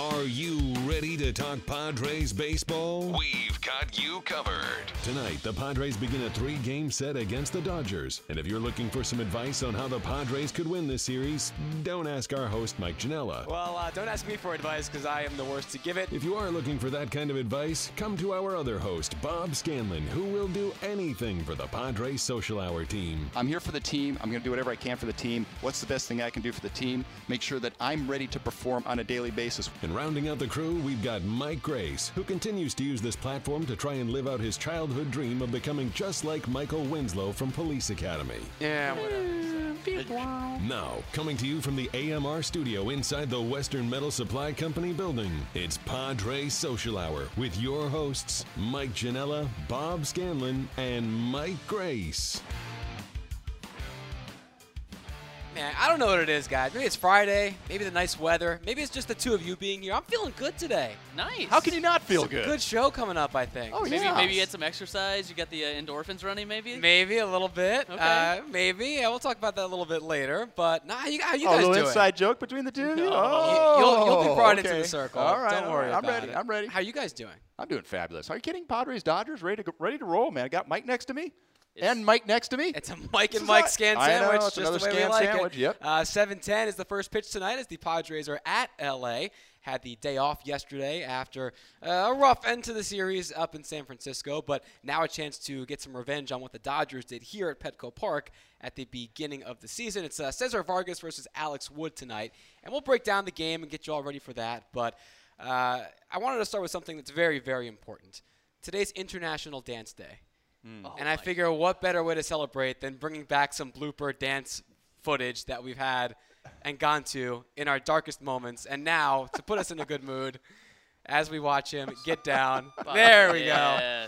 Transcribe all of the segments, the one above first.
Are you ready to talk Padres baseball? We've got you covered. Tonight, the Padres begin a three game set against the Dodgers. And if you're looking for some advice on how the Padres could win this series, don't ask our host, Mike Janela. Well, uh, don't ask me for advice because I am the worst to give it. If you are looking for that kind of advice, come to our other host, Bob Scanlan, who will do anything for the Padres Social Hour team. I'm here for the team. I'm going to do whatever I can for the team. What's the best thing I can do for the team? Make sure that I'm ready to perform on a daily basis. And rounding out the crew, we've got Mike Grace, who continues to use this platform to try and live out his childhood dream of becoming just like Michael Winslow from Police Academy. Yeah, whatever. Now, coming to you from the AMR studio inside the Western Metal Supply Company building, it's Padre Social Hour with your hosts, Mike Janela, Bob Scanlan, and Mike Grace. Man, I don't know what it is, guys. Maybe it's Friday. Maybe the nice weather. Maybe it's just the two of you being here. I'm feeling good today. Nice. How can you not feel It's a good? good show coming up, I think. Oh, Maybe yeah. maybe you get some exercise. You got the uh, endorphins running. Maybe. Maybe a little bit. Okay. Uh, maybe. Yeah, we'll talk about that a little bit later. But nah, you, how you oh, a guys little doing? inside joke between the two of you? Oh. You, you'll, you'll be brought into the circle. All right, Don't worry right. I'm about ready. it. I'm ready. How you guys doing? I'm doing fabulous. Are you kidding? Padres, Dodgers, ready to go, ready to roll, man. I got Mike next to me, It's- and Mike next to me. It's a Mike This and Mike not- scan I know, sandwich, it's just another the way scan we like sandwich, it. yep. Uh, 7:10 is the first pitch tonight as the Padres are at LA. Had the day off yesterday after uh, a rough end to the series up in San Francisco, but now a chance to get some revenge on what the Dodgers did here at Petco Park at the beginning of the season. It's uh, Cesar Vargas versus Alex Wood tonight, and we'll break down the game and get you all ready for that. But uh, I wanted to start with something that's very, very important. Today's International Dance Day. Oh And I oh my figure what better way to celebrate than bringing back some blooper dance footage that we've had and gone to in our darkest moments. And now, to put us in a good mood, as we watch him get down. there we go.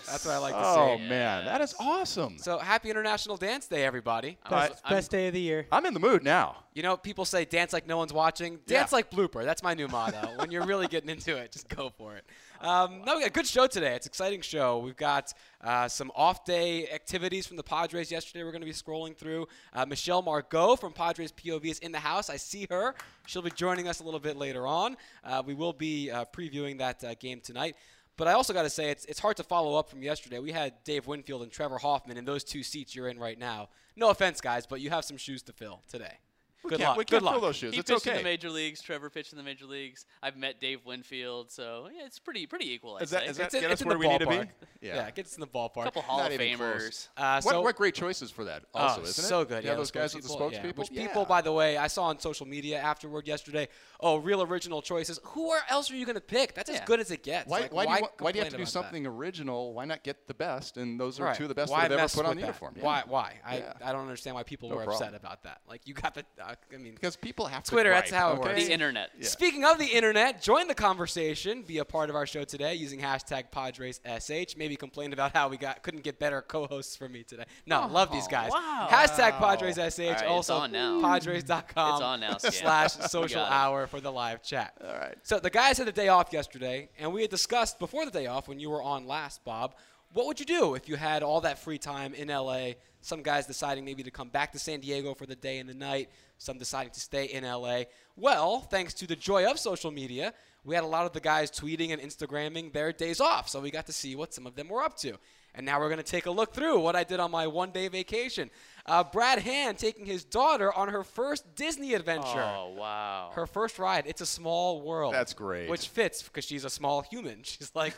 That's what I like to oh see. Oh, man, that is awesome. So happy International Dance Day, everybody. Best, I'm- best day of the year. I'm in the mood now. You know, people say dance like no one's watching. Yeah. Dance like blooper. That's my new motto. when you're really getting into it, just go for it. Um, no, we got a good show today. It's an exciting show. We've got uh, some off day activities from the Padres yesterday we're going to be scrolling through. Uh, Michelle Margaux from Padres POV is in the house. I see her. She'll be joining us a little bit later on. Uh, we will be uh, previewing that uh, game tonight. But I also got to say, it's, it's hard to follow up from yesterday. We had Dave Winfield and Trevor Hoffman in those two seats you're in right now. No offense, guys, but you have some shoes to fill today. We Good can't, luck. We Good can't luck. fill those shoes. He it's pitched in the major leagues. Trevor pitched in the major leagues. I've met Dave Winfield, so yeah, it's pretty pretty equal. I'd Is that- say. is that- It's get it's us in where the we need to be? Ballpark. Yeah. Yeah, it gets in the ballpark. a couple Hall Not of Famers. Uh, what, so, what great choices for that, also, oh, isn't it? so good. Yeah, Yeah, those guys with the spokespeople, spokespeople. yeah. Which Yeah. people, by the way, I saw on social media afterward yesterday. Oh, real original choices. Who are, else are you going to pick? That's as Yeah. good as it gets. Why, Like, why, do you, why do you have to do about that? something original? Why not get the best? And those are Right. two of the best why that have ever put on the that? uniform. Yeah. Why? Why? I, Yeah. I don't understand why people No were problem. upset about that. Like you got the. Uh, I mean, Because people have to Twitter, that's how it works. The internet. Speaking of the internet, join the conversation. Be a part of our show today using hashtag PadresSH. Maybe complain about how we got couldn't get better co-hosts for me today. No, oh, love these guys. wow. Hashtag PadresSH. All right, it's also on now. Padres.com It's on now, slash social hour for the live chat. All right. So the guys had the day off yesterday, and we had discussed before the day off when you were on last, Bob. What would you do if you had all that free time in LA? Some guys deciding maybe to come back to San Diego for the day and the night, some deciding to stay in LA. Well, thanks to the joy of social media, we had a lot of the guys tweeting and Instagramming their days off, so we got to see what some of them were up to. And now we're going to take a look through what I did on my one day vacation. Uh, Brad Hand taking his daughter on her first Disney adventure. Oh wow. Her first ride, It's a Small World. That's great. Which fits because she's a small human. She's like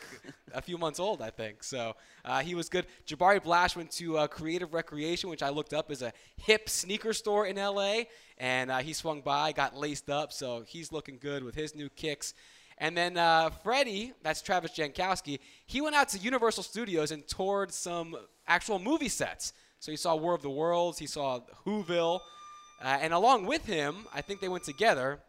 a few months old, I think. So uh, he was good. Jabari Blash went to uh, Creative Recreation, which I looked up as a hip sneaker store in LA. And uh, he swung by, got laced up. So he's looking good with his new kicks. And then uh, Freddie, that's Travis Jankowski, he went out to Universal Studios and toured some actual movie sets. So he saw War of the Worlds, he saw Whoville, uh, and along with him, I think they went together,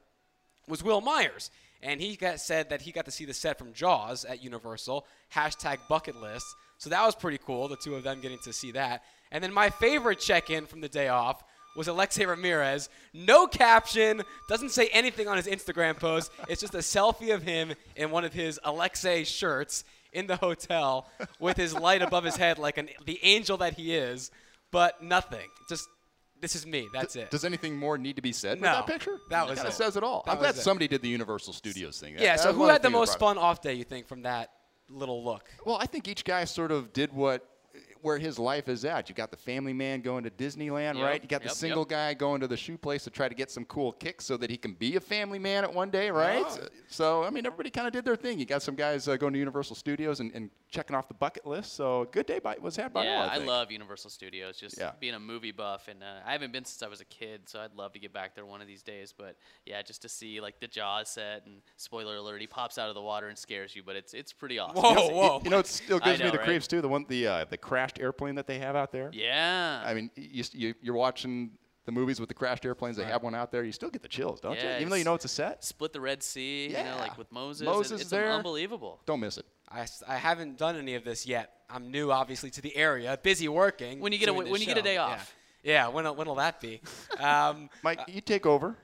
was Wil Myers. And he got said that he got to see the set from Jaws at Universal, hashtag bucket list. So that was pretty cool, the two of them getting to see that. And then my favorite check in from the day off was Alexei Ramirez. No caption, doesn't say anything on his Instagram post. It's just a selfie of him in one of his Alexei shirts in the hotel with his light above his head like an, the angel that he is, but nothing. Just this is me. That's it. Does anything more need to be said No, with that picture? that was it. says it all. That I'm glad it. somebody did the Universal Studios thing. yeah. That- So who had the most fun off day? You think from that little look? Well, I think each guy sort of did what where his life is at. You got the family man going to Disneyland, Yep, right? You got the single yep. guy going to the shoe place to try to get some cool kicks so that he can be a family man at one day, right? Oh. So, I mean, everybody kind of did their thing. You got some guys uh, going to Universal Studios and, and checking off the bucket list. So, good day by, was had by yeah, all. I, I love Universal Studios. Just Yeah. being a movie buff, and uh, I haven't been since I was a kid, so I'd love to get back there one of these days. But yeah, just to see like the Jaws set, and spoiler alert, he pops out of the water and scares you, but it's it's pretty awesome. Whoa, know, whoa. You know, it still gives me the right? creeps too. The one, the uh, the crashed airplane that they have out there. Yeah. I mean, you, you, you're watching the movies with the crashed airplanes. They have one out there. You still get the chills, don't Yeah, you? Even though you know it's a set, Split the Red Sea, you know, Yeah. like with Moses. Moses it, it's there. unbelievable. don't miss it. I, I haven't done any of this yet. I'm new, obviously, to the area. Busy working. When you get a- when you get a show. day Yeah. off. Yeah. When when will that be? Um, Mike, you take over.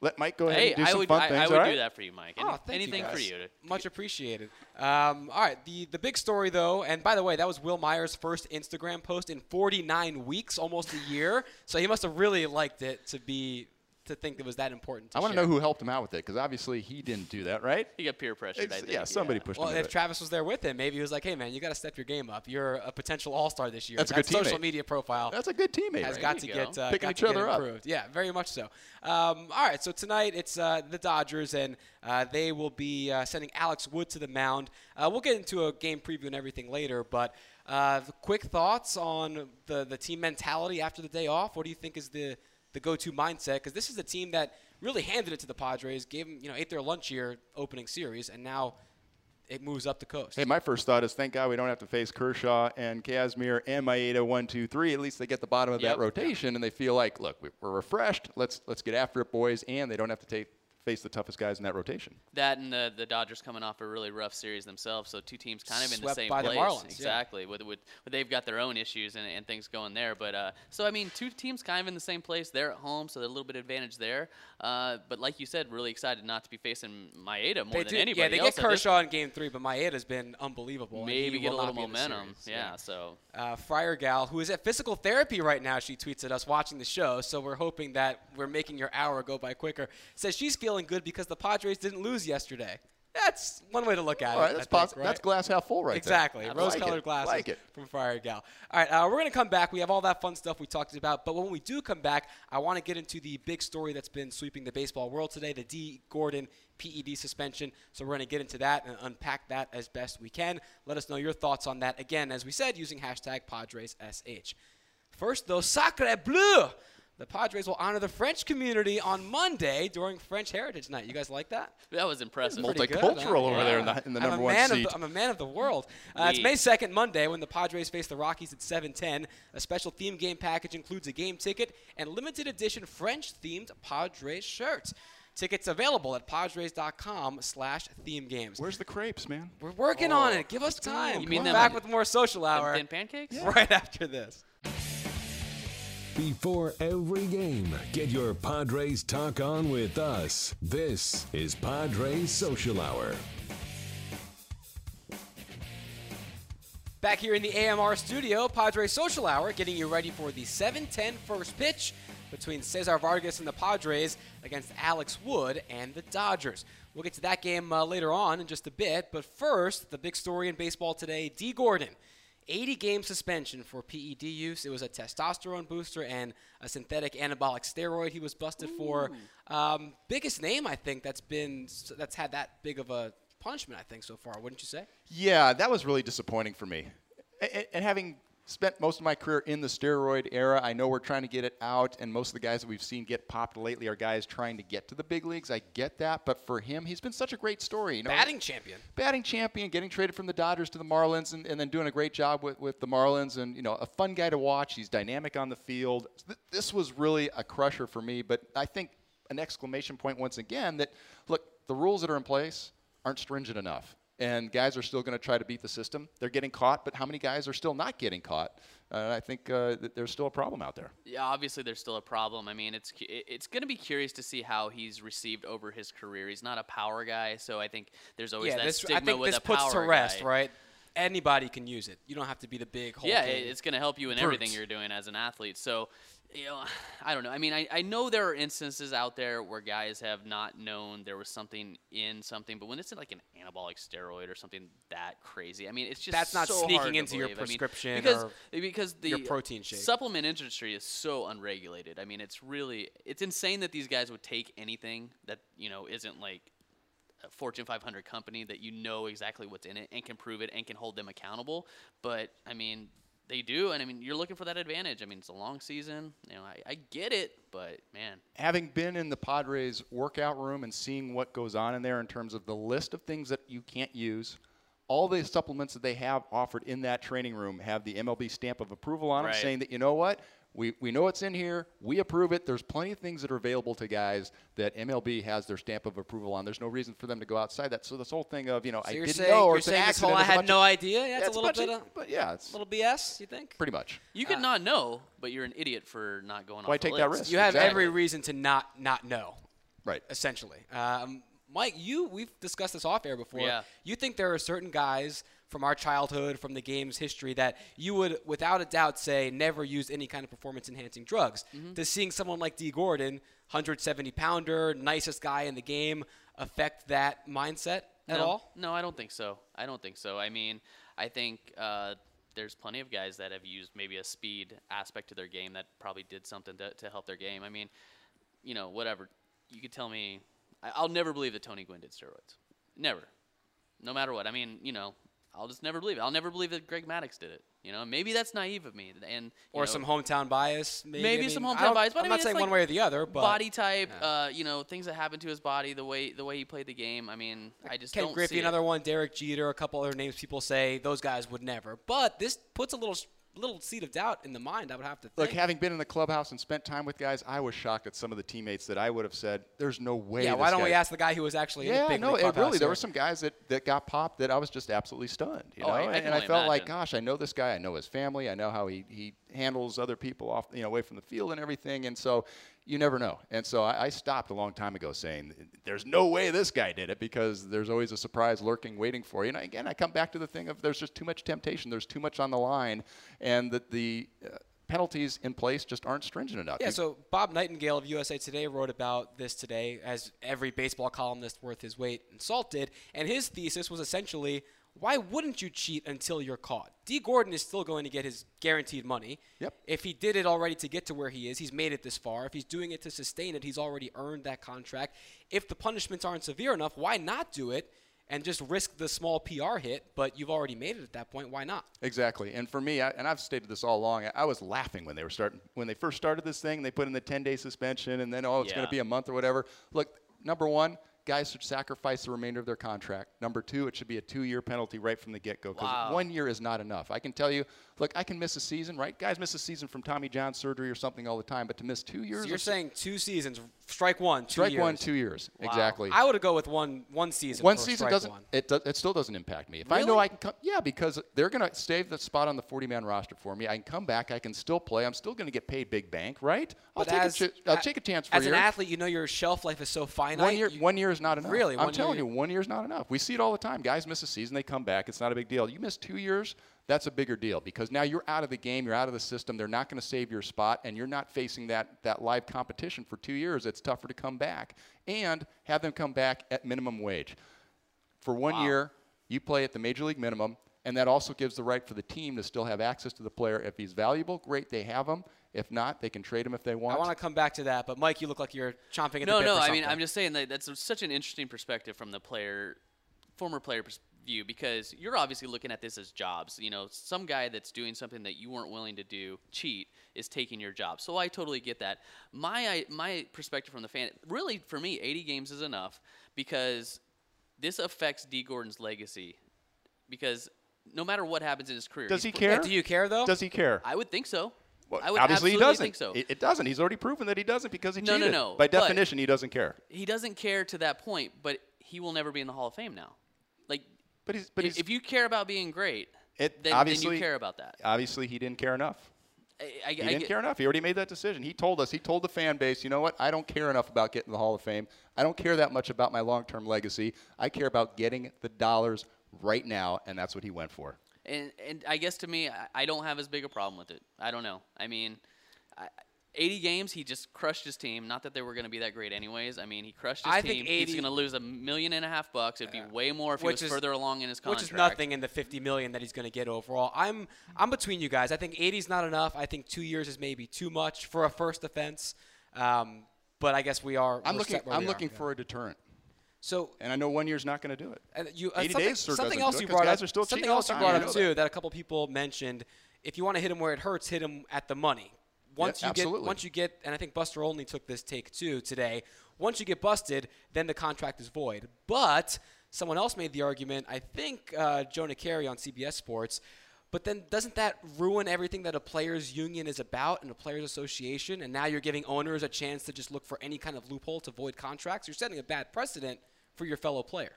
Let Mike go ahead Hey, and do I some would, fun I, things. I would right? do that for you, Mike. Oh, Any- thank you anything for you. To, Much appreciated. Um, all right, the the big story though, and by the way, that was Wil Myers' first Instagram post in 49 weeks, almost a year. So he must have really liked it to be to think it was that important. To I want to know who helped him out with it because obviously he didn't do that, right? he got peer pressured. I Ex- think. yeah, somebody pushed Well, him. if it. Travis was there with him, maybe he was like, "Hey, man, you got to step your game up. You're a potential All Star this year. That's a that good social teammate. media profile That's a good teammate. has right? got to you get go. uh, Picking each to get other up. improved. Yeah, very much so. Um, all right, so tonight it's uh, the Dodgers, and uh, they will be uh, sending Alex Wood to the mound. Uh, we'll get into a game preview and everything later, but uh, quick thoughts on the the team mentality after the day off. What do you think is the the go-to mindset? Because this is a team that really handed it to the Padres, gave them you know ate their lunch here opening series, and now it moves up the coast. Hey, my first thought is thank God we don't have to face Kershaw and Kazmir and Maeda one, two, three. At least they get the bottom of Yep. that rotation and they feel like, look, we- we're refreshed. Let's let's get after it, boys, and they don't have to take face the toughest guys in that rotation. That and the, the Dodgers coming off a really rough series themselves, so two teams kind of in the Swept same by the place. Marlins, yeah. exactly. With, with, with they've got their own issues and, and things going there, but uh, so I mean, two teams kind of in the same place. They're at home, so they're a little bit advantage there. Uh, but like you said, really excited not to be facing Maeda more They than do- anybody yeah, they else. get Kershaw in Game Three, but Maeda's been unbelievable. Maybe get a little not be in the momentum. series. Yeah, so uh, Friar Gal, who is at physical therapy right now, she tweets at us watching the show. So we're hoping that we're making your hour go by quicker. Says she's feeling good because the Padres didn't lose yesterday. That's one way to look at All right, it. that's think, right? That's glass half full, right Exactly. there. Rose-colored like glasses Like it. from Friar Gal. All right, uh, we're going to come back. We have all that fun stuff we talked about. But when we do come back, I want to get into the big story that's been sweeping the baseball world today, the Dee Gordon PED suspension. So we're going to get into that and unpack that as best we can. Let us know your thoughts on that. Again, as we said, using hashtag PadresSH. First, though, Sacre Bleu. The Padres will honor the French community on Monday during French Heritage Night. You guys like that? that was impressive. Multi- Pretty good, Multicultural huh? over there in the- in the number one seat. The, I'm a man of the world. Uh, it's May 2nd, Monday, when the Padres face the Rockies at 7:10. A special theme game package includes a game ticket and limited edition French-themed Padres shirts. Tickets available at Padres.com slash theme games. Where's the crepes, man? We're working on it. Give us time. You mean We're back with more social Them hour thin pancakes? right after this. Before every game, get your Padres talk on with us. This is Padres Social Hour. Back here in the AMR studio, Padres Social Hour, getting you ready for the 7-10 first pitch between Cesar Vargas and the Padres against Alex Wood and the Dodgers. We'll get to that game uh, later on in just a bit, but first, the big story in baseball today, Dee Gordon. 80 game suspension for PED use. It was a testosterone booster and a synthetic anabolic steroid he was busted for. Um, biggest name I think that's been that's had that big of a punishment I think so far. Wouldn't you say? Yeah, that was really disappointing for me. And, and having spent most of my career in the steroid era, I know we're trying to get it out, and most of the guys that we've seen get popped lately are guys trying to get to the big leagues. I get that, but for him, he's been such a great story. You know, Batting champion. batting champion, getting traded from the Dodgers to the Marlins, and, and then doing a great job with, with the Marlins, and you know, a fun guy to watch. He's dynamic on the field. Th- This was really a crusher for me, but I think an exclamation point once again that look, the rules that are in place aren't stringent enough. And guys are still going to try to beat the system. They're getting caught, but how many guys are still not getting caught? Uh, I think uh, that there's still a problem out there. Yeah, obviously there's still a problem. I mean, it's cu- it's going to be curious to see how he's received over his career. He's not a power guy, so I think there's always yeah, that this stigma I think with this a puts to rest, guy. right? Anybody can use it. You don't have to be the big. yeah, it's going to help you in everything you're doing as an athlete. So, you know, I don't know. I mean, I, I know there are instances out there where guys have not known there was something in something, but when it's like an anabolic steroid or something that crazy, I mean, it's just That's not so sneaking into your believe. I mean, prescription because or because the your protein shake. supplement industry is so unregulated. I mean, it's really it's insane that these guys would take anything that you know isn't like Fortune 500 company that you know exactly what's in it and can prove it and can hold them accountable. But I mean, they do, and I mean, you're looking for that advantage. I mean, it's a long season. You know, I, I get it, but man, having been in the Padres workout room and seeing what goes on in there in terms of the list of things that you can't use, all the supplements that they have offered in that training room have the MLB stamp of approval on them, Right. saying that you know what. We, we know it's in here. We approve it. There's plenty of things that are available to guys that MLB has their stamp of approval on. There's no reason for them to go outside that. So this whole thing of you know So I didn't saying, know or you're it's an saying accident. whole I had no of- idea. Yeah, it's a little bunch bit of- of but yeah, it's little BS. You think? pretty much. you could not know, but you're an idiot for not going Why take that risk? You have Exactly. every reason to not not know. Right. essentially. Um, Mike, you we've discussed this off air before. Yeah. You think there are certain guys from our childhood, from the game's history, that you would, without a doubt, say never use any kind of performance-enhancing drugs. Mm-hmm. Does seeing someone like Dee Gordon, 170 pounder, nicest guy in the game, affect that mindset at no, all? No, I don't think so. I don't think so. I mean, I think uh, there's plenty of guys that have used maybe a speed aspect to their game that probably did something to, to help their game. I mean, you know, whatever. You could tell me. I, I'll never believe that Tony Gwynn did steroids. Never. No matter what. I mean, you know, I'll just never believe it. I'll never believe that Greg Maddux did it. You know, maybe that's naive of me. And Or know, some hometown bias? Maybe, Maybe I mean, some hometown bias, but I I'm mean, not saying like one way or the other. But body type, uh, you know, things that happened to his body, the way the way he played the game. I mean, I just Ken don't Griffey, another one. Derek Jeter, a couple other names people say those guys would never. But this puts a little little seed of doubt in the mind. I would have to think. Look, having been in the clubhouse and spent time with guys, I was shocked at some of the teammates that I would have said, "There's no way." yeah, this why don't we ask the guy who was actually in the Yeah, big no, league it clubhouse really. There were some guys that, that got popped that I was just absolutely stunned. You Oh, know, I- I and, and I only felt like, gosh, I know this guy. I know his family. I know how he, he handles other people off, you know, away from the field and everything. And so, you never know. And so I, I stopped a long time ago saying, "There's no way this guy did it," because there's always a surprise lurking, waiting for you. And again, I come back to the thing of there's just too much temptation. There's too much on the line, and that the uh, penalties in place just aren't stringent enough. Yeah, so Bob Nightingale of USA Today wrote about this today, as every baseball columnist worth his weight in salt did, and his thesis was essentially, why wouldn't you cheat until you're caught? Dee Gordon is still going to get his guaranteed money. Yep. If he did it already to get to where he is, he's made it this far. If he's doing it to sustain it, he's already earned that contract. If the punishments aren't severe enough, why not do it and just risk the small PR hit? But you've already made it at that point. Why not? Exactly. And for me, I, and I've stated this all along, I, I was laughing when they were starting when they first started this thing. They put in the 10-day suspension, and then oh, it's going to be a month or whatever. Look, number one, guys should sacrifice the remainder of their contract. Number two, it should be a two-year penalty right from the get-go because Wow. one year is not enough. I can tell you, look, I can miss a season, right? Guys miss a season from Tommy John surgery or something all the time, but to miss two years, So you're saying two seasons, strike one, two strike years. one, two years, exactly. I would go with one one season. One season doesn't One. it? Do, it still doesn't impact me. If I know Really? I can come, yeah, because they're gonna save the spot on the 40-man roster for me. I can come back. I can still play. I'm still gonna get paid big bank, right? I'll But take as, a ch- I'll take a chance for as an athlete, you know your shelf life is so finite. one year, you- one year is not enough. Really, I'm telling year- you, one year is not enough. We see it all the time. Guys miss a season, they come back. It's not a big deal. You miss two years, that's a bigger deal because now you're out of the game, you're out of the system. They're not going to save your spot, and you're not facing that that live competition for two years. It's tougher to come back and have them come back at minimum wage. For one Wow. year, you play at the major league minimum, and that also gives the right for the team to still have access to the player. If he's valuable, great, they have him. If not, they can trade him if they want. I want. want to come back to that, but Mike, you look like you're chomping at no, the bit no. no, I mean. I'm just saying that that's such an interesting perspective from the player, former player pers- view, because you're obviously looking at this as jobs. You know, some guy that's doing something that you weren't willing to do, cheat, is taking your job. So I totally get that. My I, my perspective from the fan, really for me, 80 games is enough because this affects Dee Gordon's legacy. Because no matter what happens in his career, Does he pl- care? do you care though? Does he care? I would think so. Well, I would obviously he absolutely doesn't. think so. It, it doesn't. He's already proven that he doesn't because he No, no, cheated. no, By but- definition, he doesn't care. he doesn't care to that point, but he will never be in the Hall of Fame now. Like, But he's. But if, he's. if you care about being great, it, then, then obviously, you care about that. Obviously, he didn't care enough. I, I, He didn't get- care enough. He already made that decision. He told us. He told the fan base, you know what? I don't care enough about getting the Hall of Fame. I don't care that much about my long-term legacy. I care about getting the dollars right now, and that's what he went for. And and I guess to me, I, I don't have as big a problem with it. I don't know. I mean, I, 80 games, he just crushed his team. Not that they were going to be that great, anyways. I mean, he crushed his I team. think He's going to lose a million and a half bucks. It'd be way more if he was is- further along in his contract. which is nothing in the 50 million that he's going to get overall. I'm I'm between you guys. I think 80 is not enough. I think two years is maybe too much for a first offense. Um, but I guess we are. I'm looking. I'm we are. looking for a deterrent, So and I know one year's not going to do it. and you, uh, 80 something, days sure something doesn't else do it brought guys up. are still something else you brought up too that. that a couple people mentioned. If you want to hit him where it hurts, hit him at the money. Once you absolutely. get once you get, and I think Buster Olney took this take too today. Once you get busted, then the contract is void. But someone else made the argument. I think uh, Jonah Keri on CBS Sports. But then doesn't that ruin everything that a players' union is about and a players' association? And now you're giving owners a chance to just look for any kind of loophole to void contracts. You're setting a bad precedent for your fellow player.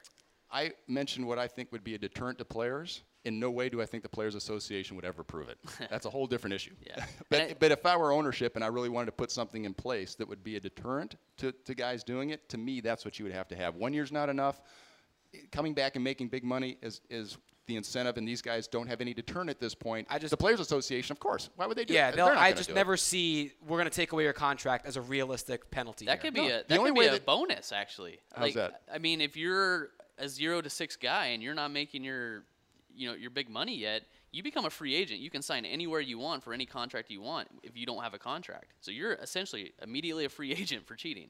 I mentioned what I think would be a deterrent to players. In no way do I think the Players Association would ever prove it. That's a whole different issue. Yeah. but, I- but if I were ownership and I really wanted to put something in place that would be a deterrent to, to guys doing it, to me, that's what you would have to have. One year's not enough. Coming back and making big money is, is the incentive, and these guys don't have any deterrent at this point. I just- the Players Association, of course. Why would they do Yeah, it? they'll, They're not I just do it. never see we're going to take away your contract as a realistic penalty. That here. could be No, a the only could be way a that- bonus actually. How's like, that? I mean, if you're a zero to six guy and you're not making your you know your big money yet, you become a free agent. You can sign anywhere you want for any contract you want if you don't have a contract. So you're essentially immediately a free agent for cheating.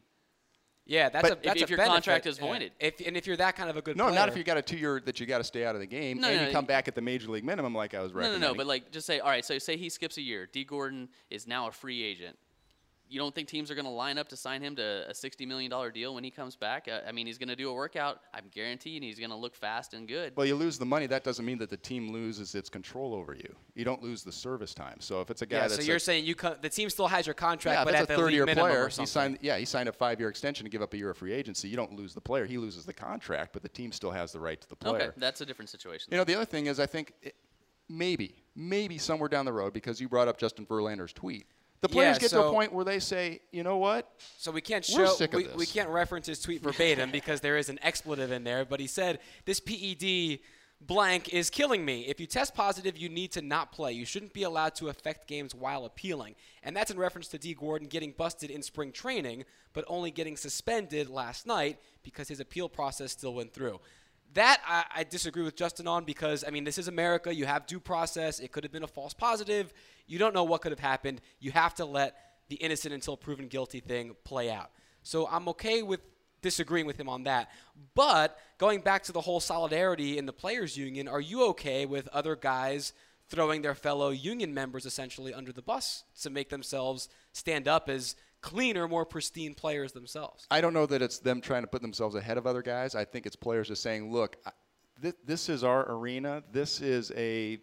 Yeah, that's But a if- that's if a your benefit. contract is Yeah. voided. If and if you're that kind of a good No, player, not if you got a two-year that you got to stay out of the game, No, and no, you come back at the major league minimum, like I was No, no, no. But like, just say, all right. So say he skips a year. Dee Gordon is now a free agent. You don't think teams are going to line up to sign him to a sixty million dollar deal when he comes back? Uh, I mean, he's going to do a workout. I'm guaranteed he's going to look fast and good. Well, you lose the money. That doesn't mean that the team loses its control over you. You don't lose the service time. So if it's a guy yeah, that's so you're a, saying you co- the team still has your contract, yeah, but if at a the third-year player, he signed. Yeah, he signed a five-year extension to give up a year of free agency. You don't lose the player; he loses the contract, but the team still has the right to the player. okay, that's a different situation. You know, the other thing is, I think it, maybe, maybe somewhere down the road, because you brought up Justin Verlander's tweet, the players Yeah, get to a point where they say, you know what? So we can't We're show sick of we, we can't reference his tweet verbatim because there is an expletive in there. But he said this PED blank is killing me. If you test positive, you need to not play. You shouldn't be allowed to affect games while appealing. And that's in reference to Dee Gordon getting busted in spring training, but only getting suspended last night because his appeal process still went through. That I, I disagree with Justin on because I mean this is America. You have due process. It could have been a false positive. You don't know what could have happened. You have to let the innocent until proven guilty thing play out. So I'm okay with disagreeing with him on that. But going back to the whole solidarity in the players union, are you okay with other guys throwing their fellow union members essentially under the bus to make themselves stand up as cleaner, more pristine players themselves? I don't know that it's them trying to put themselves ahead of other guys. I think it's players just saying, look, thi- this is our arena. This is a.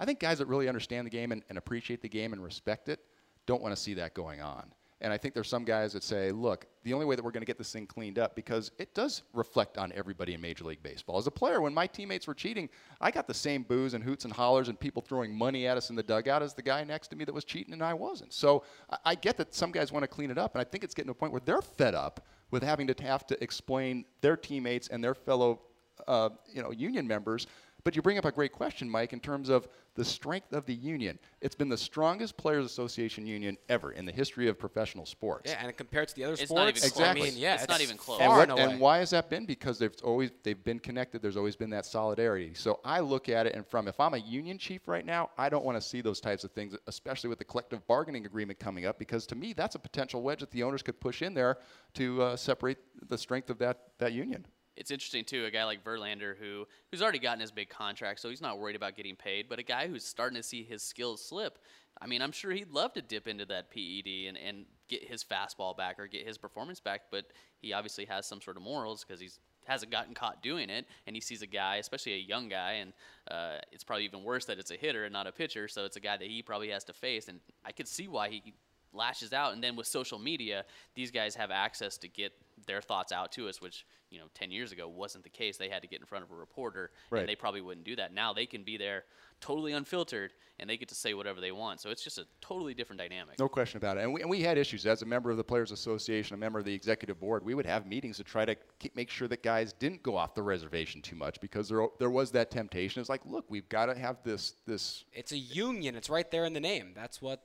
I think guys that really understand the game and, and appreciate the game and respect it don't want to see that going on. And I think there's some guys that say, look, the only way that we're going to get this thing cleaned up, because it does reflect on everybody in Major League Baseball. As a player, when my teammates were cheating, I got the same boos and hoots and hollers and people throwing money at us in the dugout as the guy next to me that was cheating and I wasn't. So I, get that some guys want to clean it up, and I think it's getting to a point where they're fed up with having to have to explain their teammates and their fellow uh, you know, union members. But you bring up a great question, Mike, in terms of the strength of the union. It's been the strongest players' association union ever in the history of professional sports. Yeah, and compared to the other It's sports, not even close. I mean, yeah, It's not even close. And, what, and why has that been? Because they've always they've been connected. There's always been that solidarity. So I look at it, and from if I'm a union chief right now, I don't want to see those types of things, especially with the collective bargaining agreement coming up, because to me that's a potential wedge that the owners could push in there to uh, separate the strength of that that union. It's interesting too. A guy like Verlander, who who's already gotten his big contract, so he's not worried about getting paid. But a guy who's starting to see his skills slip. I mean, I'm sure he'd love to dip into that PED and, and get his fastball back or get his performance back. But he obviously has some sort of morals because he's hasn't gotten caught doing it, and he sees a guy, especially a young guy, and uh, it's probably even worse that it's a hitter and not a pitcher. So it's a guy that he probably has to face, and I could see why he lashes out. And then with social media, these guys have access to get their thoughts out to us, which you know 10 years ago wasn't the case. They had to get in front of a reporter, Right. and they probably wouldn't do that. Now they can be there, totally unfiltered, and they get to say whatever they want. So it's just a totally different dynamic. No question about it. And we, and we had issues as a member of the Players Association, a member of the executive board. We would have meetings to try to keep, make sure that guys didn't go off the reservation too much because there there was that temptation. It's like, look, we've got to have this this It's a union. It's right there in the name. That's what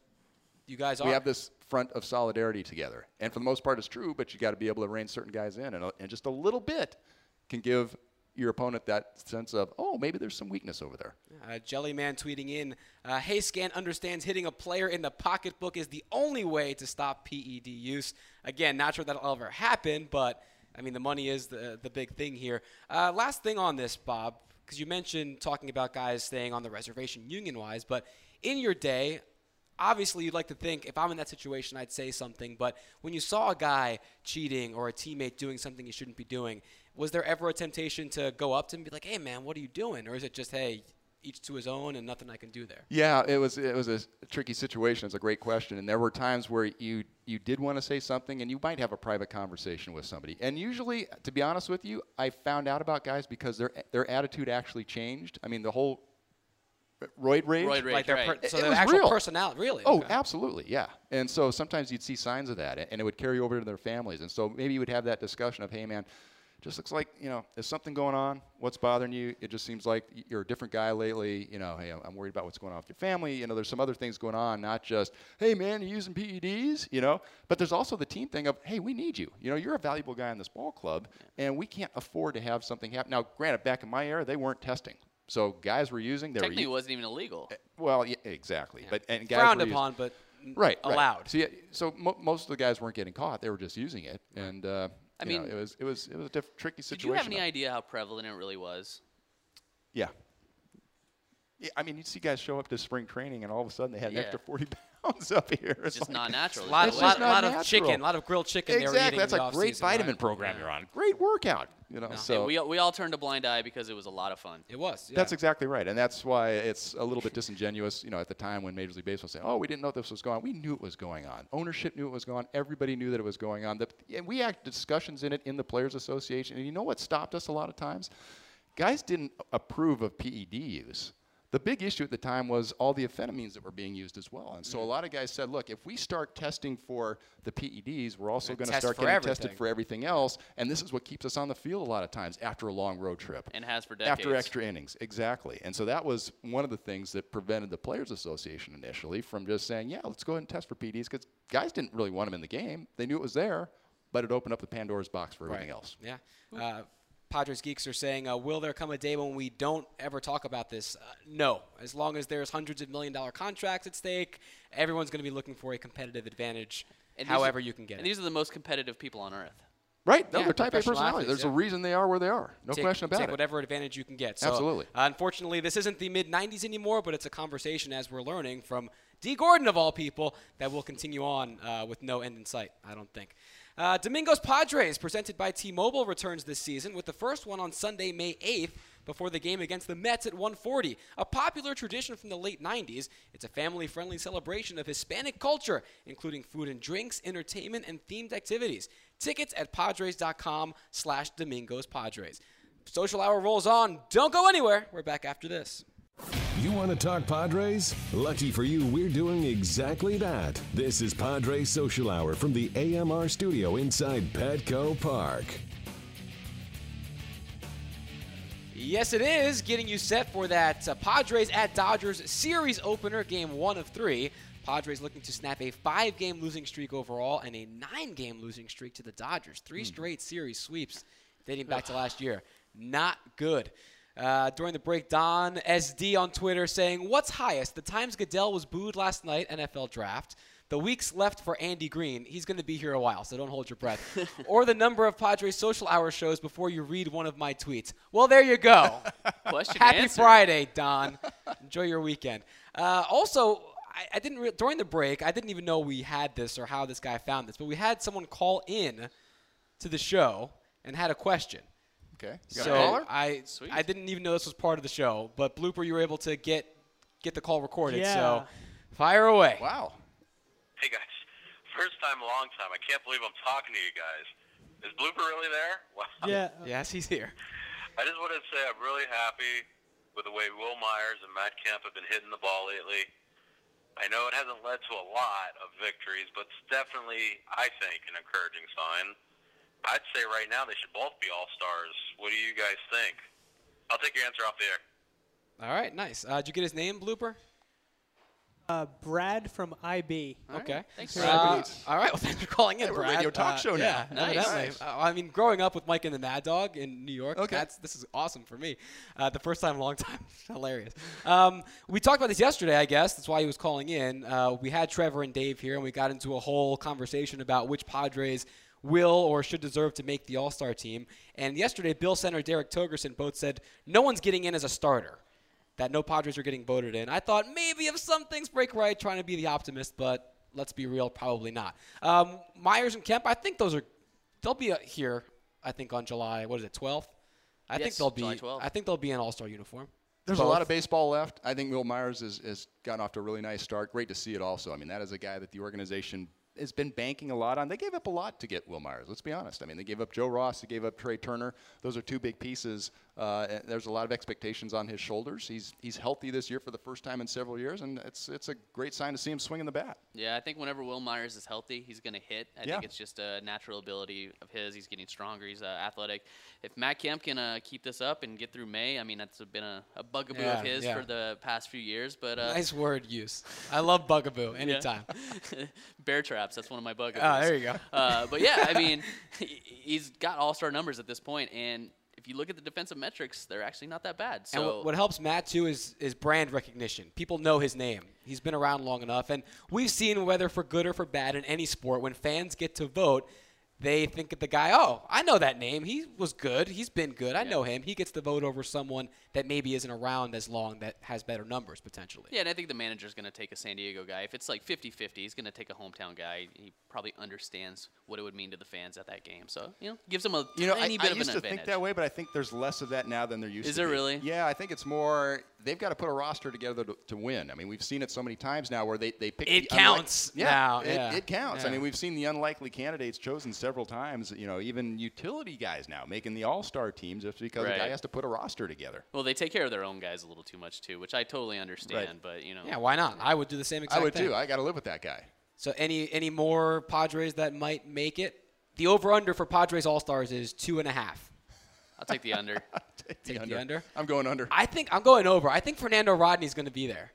you guys are. we have this front of solidarity together. And for the most part, it's true, but you got to be able to rein certain guys in, and, and just a little bit can give your opponent that sense of, oh, maybe there's some weakness over there. Uh, Jellyman tweeting in, uh, Hey Scan understands hitting a player in the pocketbook is the only way to stop PED use. Again, not sure that'll ever happen, but I mean, the money is the, the big thing here. Uh, last thing on this, Bob, because you mentioned talking about guys staying on the reservation union wise, but in your day, obviously you'd like to think if I'm in that situation, I'd say something. But when you saw a guy cheating or a teammate doing something he shouldn't be doing, was there ever a temptation to go up to him and be like, "Hey, man, what are you doing?" Or is it just, "Hey, each to his own, and nothing I can do there"? Yeah, it was it was a tricky situation. It's a great question, and there were times where you you did want to say something, and you might have a private conversation with somebody. And usually, to be honest with you, I found out about guys because their their attitude actually changed. I mean, the whole roid rage. Roid rage, like their right. per- so It their was actual real. personality, really? Oh, Okay. absolutely, yeah. And so sometimes you'd see signs of that, and it would carry over to their families. And so maybe you would have that discussion of, hey, man, just looks like you know, there's something going on? What's bothering you? It just seems like you're a different guy lately. You know, hey, I'm- I'm worried about what's going on with your family. You know, there's some other things going on, not just, hey, man, you're using PEDs. You know, but there's also the team thing of, hey, we need you. You know, you're a valuable guy in this ball club, and we can't afford to have something happen. Now, granted, back in my era, they weren't testing. So guys were using. They Technically, it were, wasn't even illegal. well, yeah, exactly. But and guys frowned were using- upon, but right, right. allowed. So yeah, so mo- most of the guys weren't getting caught; they were just using it, and uh, I you know, mean, it was it was it was a diff- tricky Did situation. you have any though. idea how prevalent it really was? Yeah. Yeah, I mean, you'd see guys show up to spring training, and all of a sudden they had an Yeah. extra forty pounds up here. It's just not natural. a lot, It's of, just lot, not lot of chicken, a lot of grilled chicken. they were exactly. That's in a great vitamin right? program Yeah. you're on. Great workout. You know, No. so we, we all turned a blind eye because it was a lot of fun. It was. Yeah. That's exactly right, and that's why it's a little bit disingenuous. You know, at the time when Major League Baseball said, "Oh, we didn't know this was going on," we knew it was going on. Ownership knew it was going on. Everybody knew that it was going on. The, and we had discussions in it in the Players Association. And you know what stopped us a lot of times? Guys didn't approve of PED use. The big issue at the time was all the amphetamines that were being used as well. And so a lot of guys said, look, if we start testing for the PEDs, we're also going to start getting everything. tested for everything else. And this is what keeps us on the field a lot of times after a long road trip And has for decades. after extra innings exactly and so that was one of the things that prevented the players association initially from just saying yeah let's go ahead and test for PEDs because guys didn't really want them in the game they knew it was there but it opened up the pandora's box for everything else Yeah. Uh, Padres geeks are saying, uh, will there come a day when we don't ever talk about this? Uh, no. As long as there's hundreds of million dollar contracts at stake, everyone's going to be looking for a competitive advantage, And these are- however you can get And it. these are the most competitive people on earth. right no Yeah, they're type a professional personality athletes, there's yeah. a reason they are where they are no take, question about take it whatever advantage you can get. So, Absolutely. uh, unfortunately, this isn't the mid 90s anymore, but it's a conversation as we're learning from Dee Gordon, of all people, that will continue on uh, with no end in sight, I don't think. Uh, Domingos Padres, presented by T Mobile, returns this season with the first one on Sunday, May 8th. Before the game against the Mets at 140, a popular tradition from the late 90s, it's a family-friendly celebration of Hispanic culture, including food and drinks, entertainment, and themed activities. Tickets at padres.com slash Domingos Padres. Social Hour rolls on. Don't go anywhere. We're back after this. You want to talk Padres? Lucky for you, we're doing exactly that. This is Padres Social Hour from the AMR studio inside Petco Park. Yes, it is. Getting you set for that uh, Padres at Dodgers series opener, game one of three. Padres looking to snap a five game losing streak overall and a nine game losing streak to the Dodgers. Three straight series sweeps dating back to last year. Not good. Uh, during the break, Don SD on Twitter saying, What's highest? The times Goodell was booed last night, NFL draft. The weeks left for Andy Green. He's going to be here a while, so don't hold your breath. or the number of Padres social hour shows before you read one of my tweets. Well, there you go. Question Happy answered. Friday, Don. Enjoy your weekend. Uh, also, I, I didn't re- during the break. I didn't even know we had this or how this guy found this, but we had someone call in to the show and had a question. Okay you got So a caller I Sweet. I didn't even know this was part of the show, but blooper, you were able to get get the call recorded. Yeah. So fire away. wow Hey guys, first time, long time. I can't believe I'm talking to you guys. Is Blooper really there? Wow. Yeah. Yes, he's here. I just wanted to say I'm really happy with the way Wil Myers and Matt Kemp have been hitting the ball lately. I know it hasn't led to a lot of victories, but it's definitely, I think, an encouraging sign. I'd say right now they should both be all stars. What do you guys think? I'll take your answer off the air. All right, nice. Uh, did you get his name, Blooper? Uh, Brad from IB. All right, Okay. Thanks, Uh, all right. Well, thanks for calling in, Hey, we're a Brad. radio talk Uh, show now. Yeah, Nice. Nice. Uh, I mean, growing up with Mike and the Mad Dog in New York, Okay. that's this is awesome for me. Uh, the first time in a long time. Hilarious. Um, we talked about this yesterday, I guess. That's why he was calling in. Uh, we had Trevor and Dave here, and we got into a whole conversation about which Padres will or should deserve to make the All Star team. And yesterday, Bill Center, Derek Togerson both said no one's getting in as a starter that no Padres are getting voted in. I thought maybe if some things break right, trying to be the optimist, but let's be real, probably not. Um, Myers and Kemp, I think those are they'll be uh, here. I think on July what is it, 12th? I think Yes, they'll be. July 12th. I think they'll be in All Star uniform. There's a lot of baseball left. I think Wil Myers has, has gotten off to a really nice start. Great to see it also. I mean, that is a guy that the organization has been banking a lot on. They gave up a lot to get Wil Myers, let's be honest. I mean, they gave up Joe Ross, they gave up Trea Turner. Those are two big pieces. Uh, and there's a lot of expectations on his shoulders. He's, he's healthy this year for the first time in several years, and it's, it's a great sign to see him swinging the bat. Yeah, I think whenever Wil Myers is healthy, he's going to hit. I Yeah. think it's just a natural ability of his. He's getting stronger. He's uh, athletic. If Matt Kemp can uh, keep this up and get through May, I mean, that's been a, a bugaboo Yeah, of his yeah. for the past few years. But uh, Nice word use. I love bugaboo anytime. bear traps. That's one of my bugaboos. Ah, there you go. Uh, but yeah, I mean, he's got all star numbers at this point, and if you look at the defensive metrics, they're actually not that bad. So And what, helps Matt too is is brand recognition. People know his name. He's been around long enough, and we've seen whether for good or for bad in any sport, when fans get to vote, they think of the guy. Oh, I know that name. He was good. He's been good. I know him. He gets the vote over someone that maybe isn't around as long that has better numbers potentially. Yeah, and I think the manager's going to take a San Diego guy. If it's like 50 50, he's going to take a hometown guy. He probably understands what it would mean to the fans at that game. So, you know, gives them a You know, I, bit I of used to think that way, but I think there's less of that now than there used Is to there be. really? Yeah, I think it's more they've got to put a roster together to, to win. I mean, we've seen it so many times now where they, they pick It the unlike- counts yeah, now, it, yeah. it counts. Yeah. I mean, we've seen the unlikely candidates chosen several times. You know, even utility guys now making the all-star teams just because a guy has to put a roster together. Well, they take care of their own guys a little too much, too, which I totally understand. Right. But, you know. Yeah, why not? I would do the same exact I would thing. too. I got to live with that guy. So any any more Padres that might make it? The over under for Padres All Stars is two and a half. I'll take the under. Take the under? I'm going under. I think I'm going over. I think Fernando Rodney's going to be there.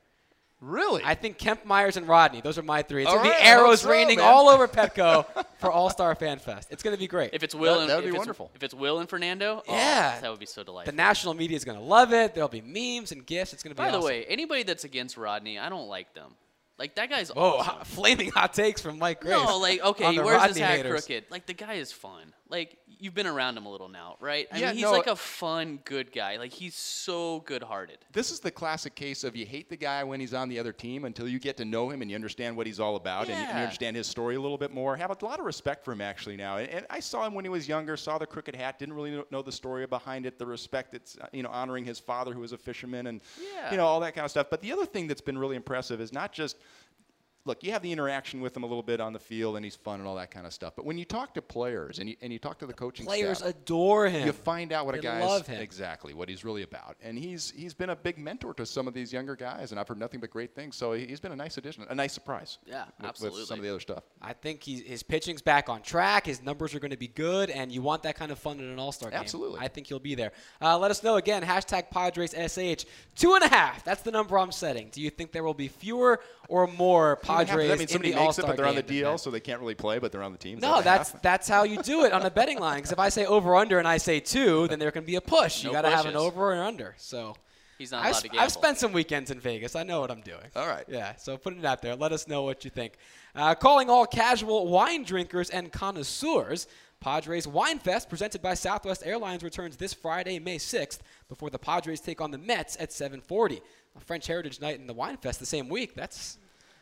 really? I think Kemp, Myers, and Rodney. Those are my three. It's All going to right, be arrows so, raining man. all over Petco for All Star Fan Fest. It's going to be great. If it's Will That- and that would be it's- wonderful. If it's Will and Fernando, oh, Yeah. that would be so delightful. the national media is going to love it. There'll be memes and gifs. It's going to be By the way, anybody that's against Rodney, I don't like them. Like that guy's Whoa, awesome. hot- flaming hot takes from Mike Grace. No, like okay, on he the wears his hat haters. crooked. Like the guy is fun. Like you've been around him a little now, right? I Yeah, mean, he's no, like a fun, good guy. Like he's so good-hearted. this is the classic case of you hate the guy when he's on the other team until you get to know him and you understand what he's all about and, you, and you understand his story a little bit more. Have a lot of respect for him actually now. And, and I saw him when he was younger, saw the crooked hat, didn't really know, the story behind it, the respect it's uh, you know honoring his father who was a fisherman and Yeah. you know all that kind of stuff. But the other thing that's been really impressive is not just look, you have the interaction with him a little bit on the field, and he's fun and all that kind of stuff. But when you talk to players and you, and you talk to the coaching staff. Players staff, adore him. you find out what a guy love him. exactly what he's really about, and he's he's been a big mentor to some of these younger guys, and I've heard nothing but great things. So he- he's been a nice addition, a nice surprise. Yeah, with- with some of the other stuff. I think he's, his pitching's back on track. His numbers are going to be good, and you want that kind of fun in an All Star game. Absolutely. I think he'll be there. Uh, let us know again. Hashtag Padres SH. Two and a half. That's the number I'm setting. Do you think there will be fewer or more Padres that means in somebody the makes All it, but they're on the game? DL, so they can't really play, but they're on the team. Is No, that that's half? that's how you do it on a betting line. Because if I say over under and I say two, then there can be a push. You No got to have an over or under. So He's not I've, allowed to gamble. I've spent some weekends in Vegas. I know what I'm doing. All right. Yeah, so put it out there. Let us know what you think. Uh, calling all casual wine drinkers and connoisseurs. Padres Wine Fest, presented by Southwest Airlines, returns this Friday, May 6th, before the Padres take on the Mets at 7:40. A French Heritage Night and the Wine Fest the same week. That's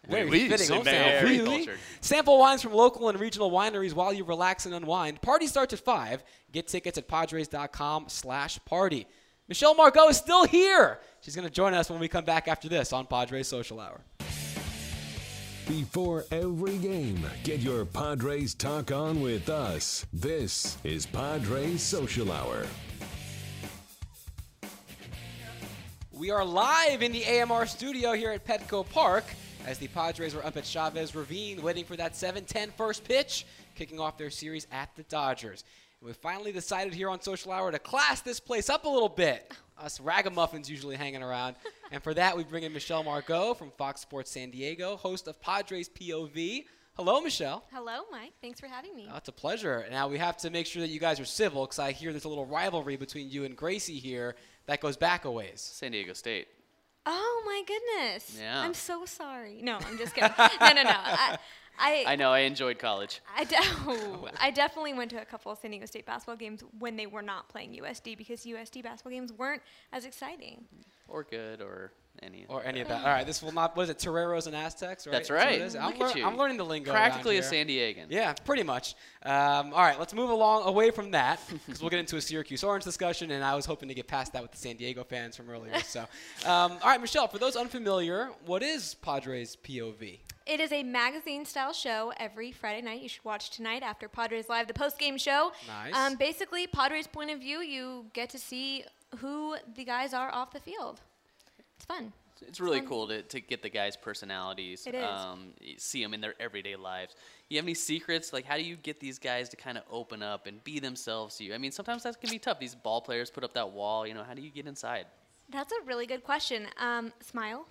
very Oui, fitting. c'est hometown. very Oui, oui. cultured. Sample wines from local and regional wineries while you relax and unwind. Party starts at 5. Get tickets at padres.com slash party. Michelle Margaux is still here. She's going to join us when we come back after this on Padres Social Hour. Before every game, get your Padres talk on with us. This is Padres Social Hour. We are live in the AMR studio here at Petco Park as the Padres were up at Chavez Ravine waiting for that 7-10 first pitch, kicking off their series at the Dodgers. And we finally decided here on Social Hour to class this place up a little bit. Us ragamuffins usually hanging around. and for that, we bring in Michelle Margaux from Fox Sports San Diego, host of Padres POV. Hello, Michelle. Hello, Mike. Thanks for having me. Oh, it's a pleasure. Now we have to make sure that you guys are civil because I hear there's a little rivalry between you and Gracie here that goes back a ways. San Diego State. Oh my goodness. Yeah. I'm so sorry. No, I'm just kidding. no, no, no. I, I, I know. I enjoyed college. I, de- oh, I definitely went to a couple of San Diego State basketball games when they were not playing USD because USD basketball games weren't as exciting. Or good, or any. Or any of that. All right, this will not. Was it Toreros and Aztecs? Right? That's what it right. is? I'm, Look lear- you. I'm learning the lingo. Practically a. San Diegan. Yeah, pretty much. Um, all right, let's move along away from that because we'll get into a Syracuse Orange discussion, and I was hoping to get past that with the San Diego fans from earlier. So, um, all right, Michelle, for those unfamiliar, what is Padres POV? It is a magazine style show every Friday night. You should watch tonight after Padres Live, the post game show. Nice. Um, basically, Padres' point of view, you get to see who the guys are off the field. It's fun. It's really fun. cool to, to get the guys' personalities. It is. Um, see them in their everyday lives. You have any secrets? Like, how do you get these guys to kind of open up and be themselves to you? I mean, sometimes that can be tough. These ball players put up that wall. You know, how do you get inside? That's a really good question. Um, smile.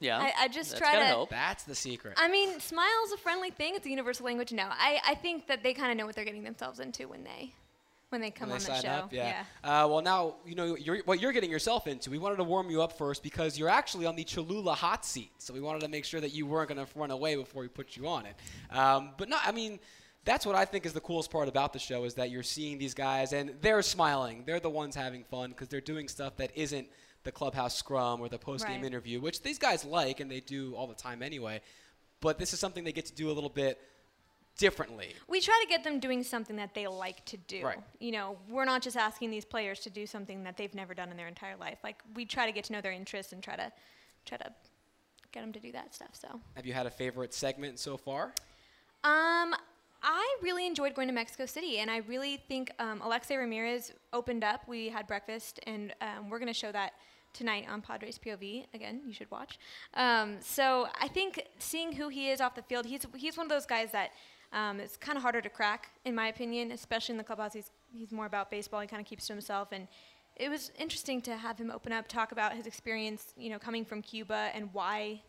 Yeah. I- I just that's try gotta to- help. That's the secret. I mean, smile's a friendly thing. It's a universal language. No, I, I think that they kind of know what they're getting themselves into when they when they come when on they the show. up. Yeah. Uh, well, now you know you're, what you're getting yourself into. We wanted to warm you up first because you're actually on the Cholula hot seat, so we wanted to make sure that you weren't going to run away before we put you on it. Um, but no, I mean. That's what I think is the coolest part about the show is that you're seeing these guys and they're smiling. They're the ones having fun because they're doing stuff that isn't the clubhouse scrum or the post-game Right. interview, which these guys like and they do all the time anyway. But this is something they get to do a little bit differently. We try to get them doing something that they like to do. Right. You know, we're not just asking these players to do something that they've never done in their entire life. Like we try to get to know their interests and try to try to get them to do that stuff. So, Have you had a favorite segment so far? um, I really enjoyed going to Mexico City, and I really think um, Alexei Ramirez opened up. We had breakfast, and um, we're going to show that tonight on Padres POV. Again, you should watch. Um, so I think seeing who he is off the field, he's he's one of those guys that um, it's kind of harder to crack, in my opinion, especially in the clubhouse. He's he's more about baseball. He kind of keeps to himself, and it was interesting to have him open up, talk about his experience, you know, coming from Cuba and why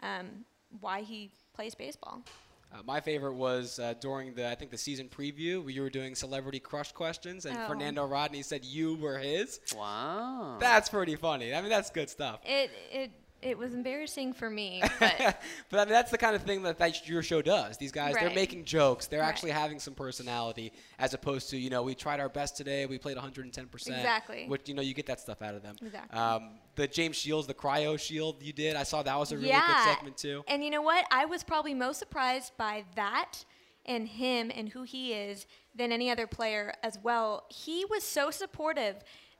um, why he plays baseball. Uh, my favorite was uh, during the I think the season preview where you were doing celebrity crush questions and Oh. Fernando Rodney said you were his. Wow. That's pretty funny. I mean that's good stuff. It it it was embarrassing for me, but but I mean that's the kind of thing that, that your show does. These guys they're making jokes. They're Right. actually having some personality as opposed to you know we tried our best today. We played 110 percent. Exactly. Which you know you get that stuff out of them. Exactly. Um, the James Shields, the cryo shield you did. I saw that was a really yeah. good segment too. And you know what? I was probably most surprised by that and him and who he is than any other player as well. He was so supportive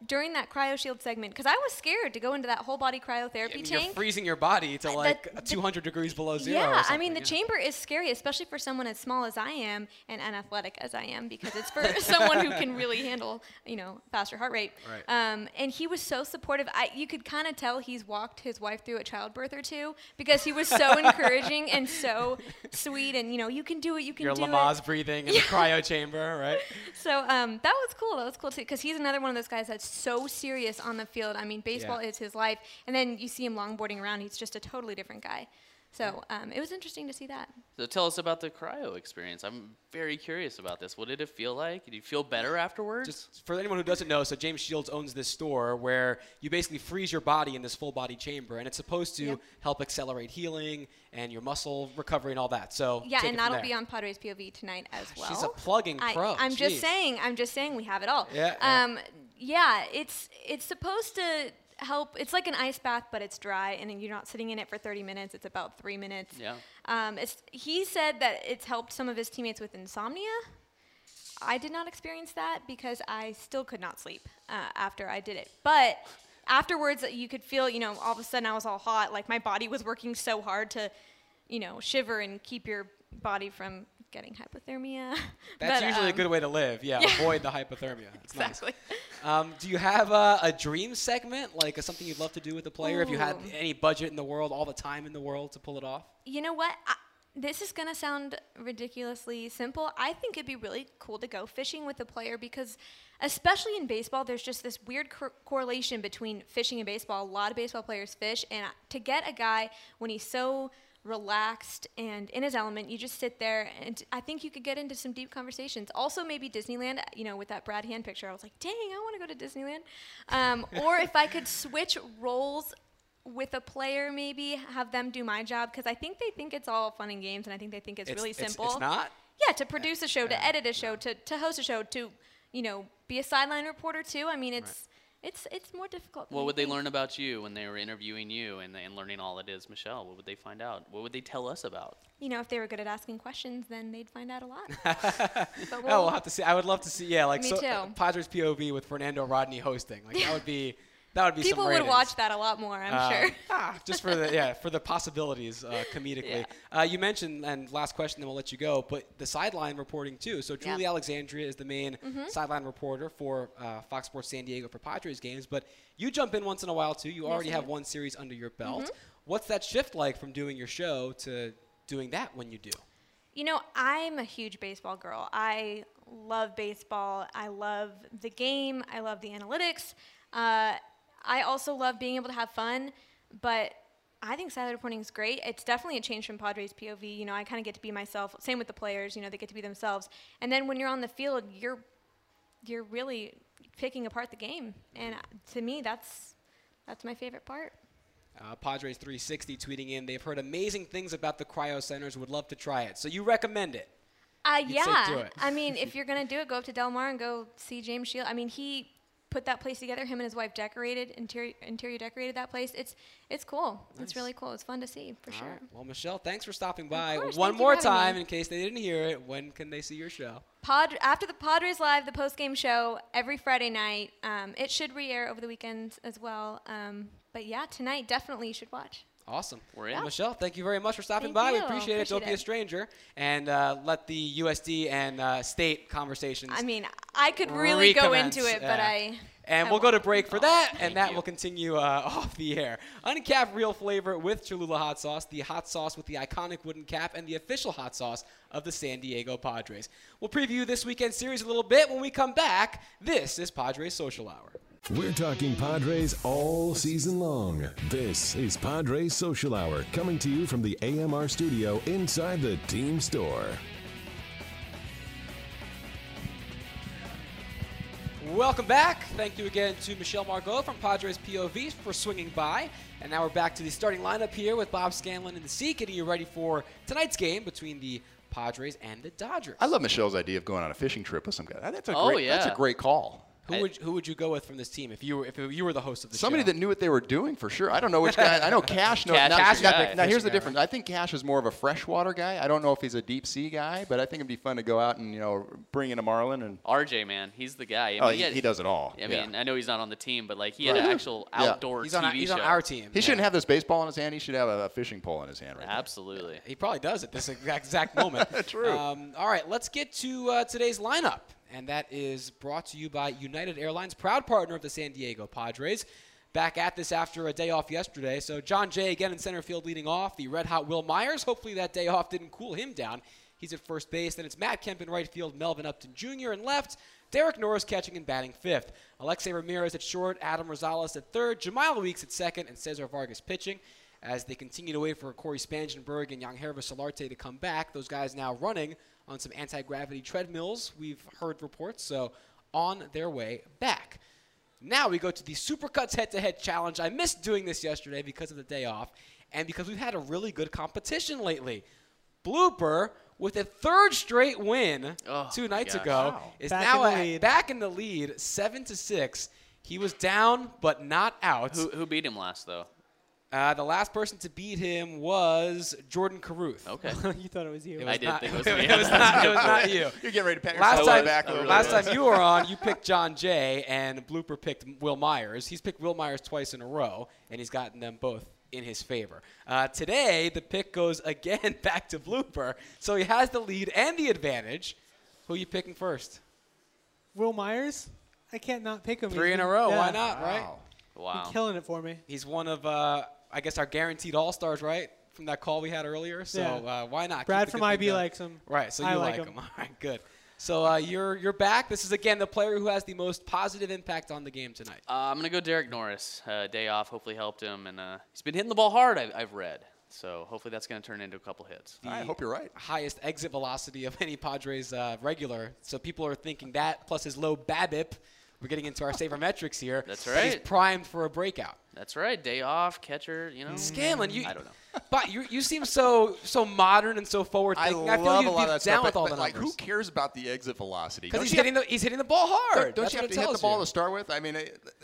during that cryo shield segment because I was scared to go into that whole body cryotherapy I mean, you're tank. freezing your body to like the- 200 degrees below zero. Yeah, I mean the yeah. chamber is scary, especially for someone as small as I am and unathletic as I am, because it's for someone who can really handle, you know, faster heart rate. Right. Um, and he was so supportive. I, you could kind of tell he's walked his wife through a childbirth or two because he was so encouraging and so sweet. And you know, you can do it. You can Your do Lamaze it. breathing in the cryo chamber, right? So um, that was cool. That was cool too, because he's another one of those guys that's so serious on the field. I mean, baseball Yeah. is his life, and then you see him longboarding around. He's just a totally different guy. So um, it was interesting to see that. So tell us about the cryo experience. I'm very curious about this. What did it feel like? Did you feel better afterwards? Just for anyone who doesn't know, so James Shields owns this store where you basically freeze your body in this full body chamber, and it's supposed to Yep. help accelerate healing and your muscle recovery and all that. So Yeah, take and it from that'll be on Padres POV tonight as well. She's a plugging pro. I'm Jeez. just saying. I'm just saying we have it all. Yeah, yeah. Um, yeah. Yeah, it's it's supposed to help. It's like an ice bath, but it's dry, and you're not sitting in it for 30 minutes. It's about three minutes. Yeah. Um, it's he said that it's helped some of his teammates with insomnia. I did not experience that because I still could not sleep uh, after I did it. But afterwards, you could feel, you know, all of a sudden I was all hot. Like my body was working so hard to you know, shiver and keep your body from getting hypothermia. That's But, usually a um, good way to live. Yeah, yeah. avoid the hypothermia. It's nice. Exactly. Um, do you have a, a dream segment, like something you'd love to do with a player? If you had any budget in the world, all the time in the world to pull it off? You know what? I, this is going to sound ridiculously simple. I think it'd be really cool to go fishing with a player because, especially in baseball, there's just this weird cor- correlation between fishing and baseball. A lot of baseball players fish, and to get a guy when he's so relaxed and in his element, you just sit there, and I think you could get into some deep conversations. Also, maybe Disneyland. You know, with that Brad Hand picture, I was like, dang, I want to go to Disneyland. Um, or if I could switch roles with a player, maybe have them do my job because I think they think it's all fun and games, and I think they think it's, really it's- simple. It's not. Yeah, to produce a show, to edit a show, to, to host a show, to you know be a sideline reporter too. I mean, it's it's it's more difficult. than What you would they think. learn about you when they were interviewing you and, and learning all it is, Michelle? What would they find out? What would they tell us about? You know, if they were good at asking questions, then they'd find out a lot. but Oh, we'll, we'll have to see. I would love to see. Yeah, like Me so, too. uh, Padres POV with Fernando Rodney hosting. Like that would be that would be people would watch that a lot more. I'm Um, sure. ah, just for the yeah for the possibilities uh, comedically. Uh, you mentioned and last question, then we'll let you go. But the sideline reporting too. So Julie Alexandria is the main Mm-hmm. sideline reporter for uh, Fox Sports San Diego for Padres games. But you jump in once in a while too. You already have. Mm-hmm. one series under your belt. What's that shift like from doing your show to doing that when you do? You know, I'm a huge baseball girl. I love baseball. I love the game. I love the analytics. Uh, I also love being able to have fun, but I think sideline reporting is great. It's definitely a change from Padres POV. You know, I kind of get to be myself. Same with the players. You know, they get to be themselves. And then when you're on the field, you're you're really picking apart the game. And to me, that's that's my favorite part. Uh, Padres 360 tweeting in, they've heard amazing things about the cryo centers. Would love to try it. So you recommend it? Uh, You'd yeah. it. I mean, if you're gonna do it, go up to Del Mar and go see James Shield. I mean, he put that place together. Him and his wife decorated interior interior decorated that place. It's it's cool. It's really cool. It's fun to see for All sure. right. Well, Michelle, thanks for stopping by. course. One more time, me. in case they didn't hear it, when can they see your show? Pod after the Padres live, the post game show every Friday night. Um, it should re-air over the weekend as well. Um, but yeah, tonight definitely you should watch. Awesome. We're in. Well, Michelle, thank you very much for stopping Thank by. We you. appreciate it. Don't Appreciate be a stranger. And uh, let the USD and uh, state conversations. I mean, I could really go into it, but uh, I. And I we'll go to break for that, and that you. will continue uh, off the air. Uncapped real flavor with Cholula hot sauce, the hot sauce with the iconic wooden cap, and the official hot sauce of the San Diego Padres. We'll preview this weekend series a little bit when we come back. This is Padres Social Hour. We're talking Padres all season long. This is Padres Social Hour coming to you from the AMR studio inside the team store. Welcome back. Thank you again to Michelle Margaux from Padres POV for swinging by. And now we're back to the starting lineup here with Bob Scanlan in the seat, getting you ready for tonight's game between the Padres and the Dodgers. I love Michelle's idea of going on a fishing trip with some guy. That's a Oh, great. That's a great call. Who would who would you go with from this team if you were if you were the host of the Somebody show? that knew what they were doing for sure. I don't know which guy. I know Cash knows. Cash now, is now- guy. now here's the guy, difference. I think Cash is more of a freshwater guy. I don't know if he's a deep sea guy, but I think it'd be fun to go out and you know bring in a marlin and. RJ, man, he's the guy. I mean, Oh, he, had- he does it all. I yeah. mean, I know he's not on the team, but like he had Right. an actual Yeah. outdoor he's TV on our, he's show. on our team. he shouldn't have this baseball in his hand. He should have a, a fishing pole in his hand right now. Absolutely. He probably does at this exact, exact moment. True. Um, all right, let's get to uh, today's lineup, and that is brought to you by United Airlines, proud partner of the San Diego Padres. Back at this after a day off yesterday. So Jon Jay again in center field leading off. The red hot Wil Myers. Hopefully that day off didn't cool him down. He's at first base. Then it's Matt Kemp in right field, Melvin Upton Jr. in left. Derek Norris catching and batting fifth. Alexei Ramirez at short, Adam Rosales at third, Jemile Weeks at second, and Cesar Vargas pitching. As they continue to wait for Cory Spangenberg and Yangervis Solarte to come back, those guys now running on some anti-gravity treadmills. We've heard reports, so on their way back. Now we go to the Supercuts head-to-head challenge. I missed doing this yesterday because of the day off, and because we've had a really good competition lately. Blooper with a third straight win Oh, two nights gosh. ago Wow. is Back now in the at- lead. back in the lead, seven to six. He was down but not out. Who, who beat him last though? Uh, the last person to beat him was Jordan Caruth. Okay. you thought it was you. It I did not, think it was it me. was not. It was not you. You're getting ready to pat Last yourself on time, back a little last bit. time you were on, you picked Jon Jay, and Blooper picked Wil Myers. He's picked Wil Myers twice in a row, and he's gotten them both in his favor. Uh, today, the pick goes again back to Blooper, so he has the lead and the advantage. Who are you picking first? Wil Myers? I can't not pick him. Three in a been- row. Why yeah, not? Right? Wow. Wow. He's killing it for me. He's one of, uh, I guess, our guaranteed all stars, right? From that call we had earlier. So Yeah. uh, why not? Keep Brad from IB going. likes him. Right. So you I like, like him. him. All right. Good. So uh, you're you're back. This is again the player who has the most positive impact on the game tonight. Uh, I'm gonna go Derek Norris. Uh, day off, hopefully helped him, and uh, he's been hitting the ball hard. I've, I've read, so hopefully that's gonna turn into a couple hits. I hope you're right. highest exit velocity of any Padres uh, regular. So people are thinking that plus his low BABIP. We're getting into our sabermetrics here. That's that He's primed for a breakout. That's right. Day off, catcher. You know. Scanlan, you I don't know. But you you seem so so modern and so forward thinking. I thinking. love feel a you'd lot of that down stuff, with but, all but the like, numbers. who cares about the exit velocity? Because he's you hitting the he's hitting the ball hard. Don't, don't you have to hit the ball you. to start with? I mean, uh,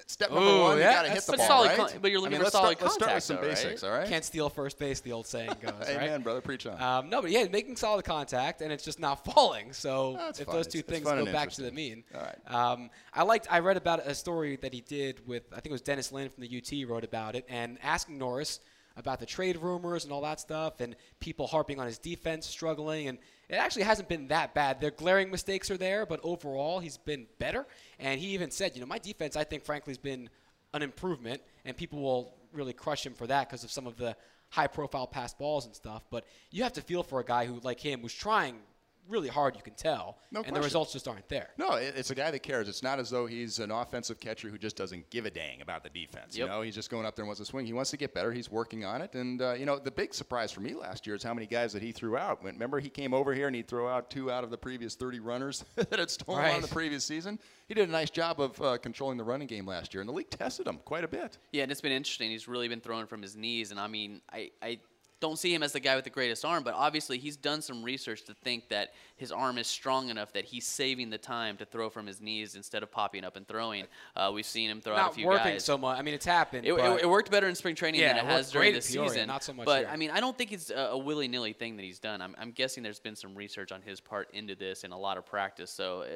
step number Ooh, one, yeah, you got to hit the but ball, solid right? con- but you're I mean, for let's solid start, let's start with some though, right? basics, all right? Can't steal first base, the old saying goes, right? Amen, brother. Preach on. Um, no, but yeah, making solid contact and it's just not falling. So That's if fun. those two It's- it's things go back to the mean. All right. Um, I liked. I read about a story that he did with I think it was Dennis Lin from the UT wrote about it and asking Norris about the trade rumors and all that stuff and people harping on his defense struggling and it actually hasn't been that bad. Their glaring mistakes are there, but overall he's been better. And he even said, you know, my defense I think frankly has been an improvement, and people will really crush him for that because of some of the high profile pass balls and stuff. But you have to feel for a guy who, like him, who's trying really hard, you can tell, No and the results just aren't there. No, it's a guy that cares. It's not as though he's an offensive catcher who just doesn't give a dang about the defense. You know, he's just going up there and wants to swing. He wants to get better. He's working on it. And uh, you know, the big surprise for me last year is how many guys that he threw out. Remember, he came over here and he'd throw out two out of the previous 30 runners that had stolen Right. on the previous season. He did a nice job of uh, controlling the running game last year, and the league tested him quite a bit. Yeah, and it's been interesting. He's really been throwing from his knees, and I mean, I, I don't see him as the guy with the greatest arm, but obviously he's done some research to think that his arm is strong enough that he's saving the time to throw from his knees instead of popping up and throwing. Uh, we've seen him throw out a Not few working guys. so much. I mean, it's happened. It, it, it worked better in spring training Yeah, than it it has during the season. not so much but here. I mean, I don't think it's a, a willy nilly thing that he's done. I'm, I'm guessing there's been some research on his part into this and a lot of practice. So uh,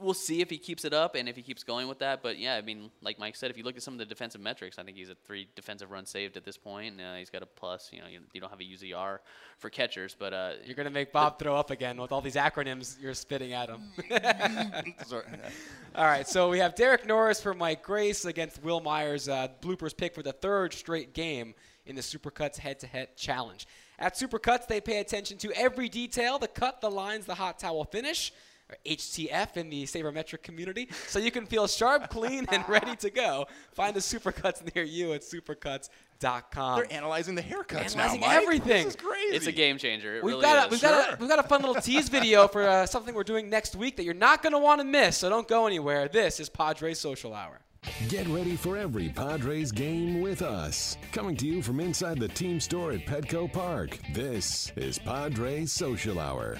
we'll see if he keeps it up and if he keeps going with that. But yeah, I mean, like Mike said, if you look at some of the defensive metrics, I think he's at three defensive runs saved at this point. Uh, he's got a plus. You know, you, you don't have a UZR for catchers, but uh, you're gonna make Bob throw up again with all these acronyms you're spitting at him. Sorry. All right, so we have Derek Norris for Mike Grace against Wil Myers. Uh, bloopers pick for the third straight game in the Supercuts head-to-head challenge. At Supercuts, they pay attention to every detail: the cut, the lines, the hot towel finish. Or HTF in the sabermetric community, so you can feel sharp, clean, and ready to go. Find a Supercuts near you at supercuts.com. They're analyzing the haircuts Analyzing now, Mike. everything. This is crazy. it's a game changer. It We've really got a, we've got a, we've got a fun little tease video for uh, something we're doing next week that you're not going to want to miss. So don't go anywhere. This is Padres Social Hour. Get ready for every Padres game with us. Coming to you from inside the team store at Petco Park. This is Padres Social Hour.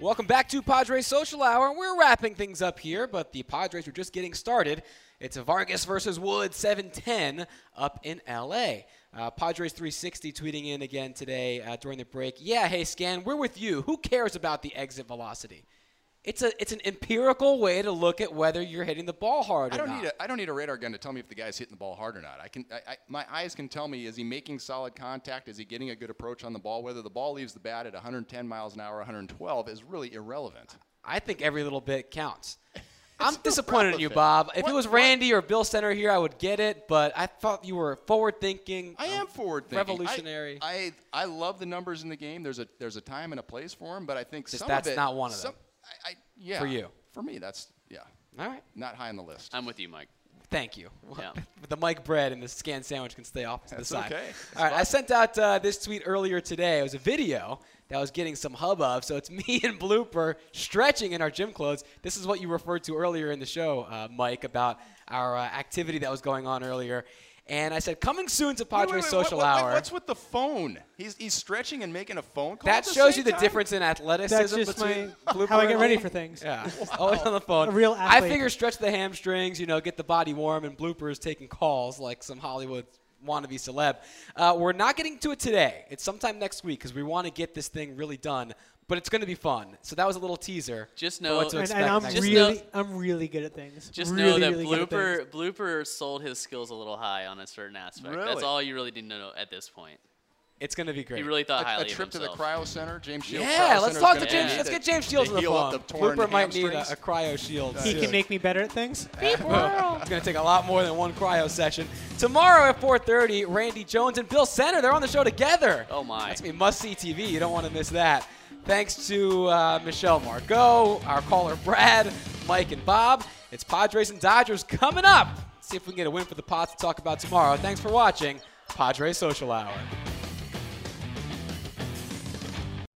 Welcome back to Padres Social Hour. We're wrapping things up here, but the Padres are just getting started. It's Vargas versus Wood 710 up in LA. Uh, Padres 360 tweeting in again today uh, during the break. Yeah, hey Scan, we're with you. Who cares about the exit velocity? It's a it's an empirical way to look at whether you're hitting the ball hard I or don't not. need a I don't need a radar gun to tell me if the guy's hitting the ball hard or not. I can I, I, my eyes can tell me is he making solid contact? Is he getting a good approach on the ball? Whether the ball leaves the bat at 110 miles an hour, 112 is really irrelevant. I think every little bit counts. I'm disappointed in you. Bob. If What- it was what- Randy or Bill Center here, I would get it, but I thought you were forward thinking. I am um, forward thinking. Revolutionary. I, I I love the numbers in the game. There's a there's a time and a place for them, but I think Just some that's of it, not one of some- them. I, I, yeah. For you. For me, that's yeah. All right. Not high on the list. I'm with you, Mike. Thank you. Yeah. the Mike bread and the scan sandwich can stay off to That's the side. okay. All right. I sent out uh, this tweet earlier today. It was a video that was getting some hubbub. So it's me and Blooper stretching in our gym clothes. This is what you referred to earlier in the show, uh, Mike, about our uh, activity that was going on earlier. And I said, coming soon to Wait, Padres wait, wait, Social what- what- Hour. What's with the phone? He's he's stretching and making a phone call. that at the shows same you the time? difference in athleticism That's just between my Blooper how I get ready for things. Yeah, always on the phone. A real I figure stretch the hamstrings, you know, get the body warm, and bloopers taking calls like some Hollywood wannabe celeb. Uh, we're not getting to it today. It's sometime next week because we want to get this thing really done but it's going to be fun. So that was a little teaser. Just for know- what to And- And, expect and I'm next really, know- I'm really good at things. Just really, know that really Blooper. Blooper sold his skills a little high on a certain aspect. That's all you really need to know at this point. It's going to be great. He really thought A, highly a trip of to the cryo center, James Shields. yeah, Cryo let's talk to James. need Let's get James Shields to on the heal phone. the Blooper might need a, a cryo shield. he can make me better at things. it's going to take a lot more than one cryo session. Tomorrow at 4:30, Randy Jones and Bill Center. They're on the show together. Oh, my. That's gonna be must-see TV. You don't want to miss that. Thanks to uh, Michelle Margaux, our caller Brad, Mike, and Bob. It's Padres and Dodgers coming up. See if we can get a win for the Pots to talk about tomorrow. Thanks for watching Padres Social Hour.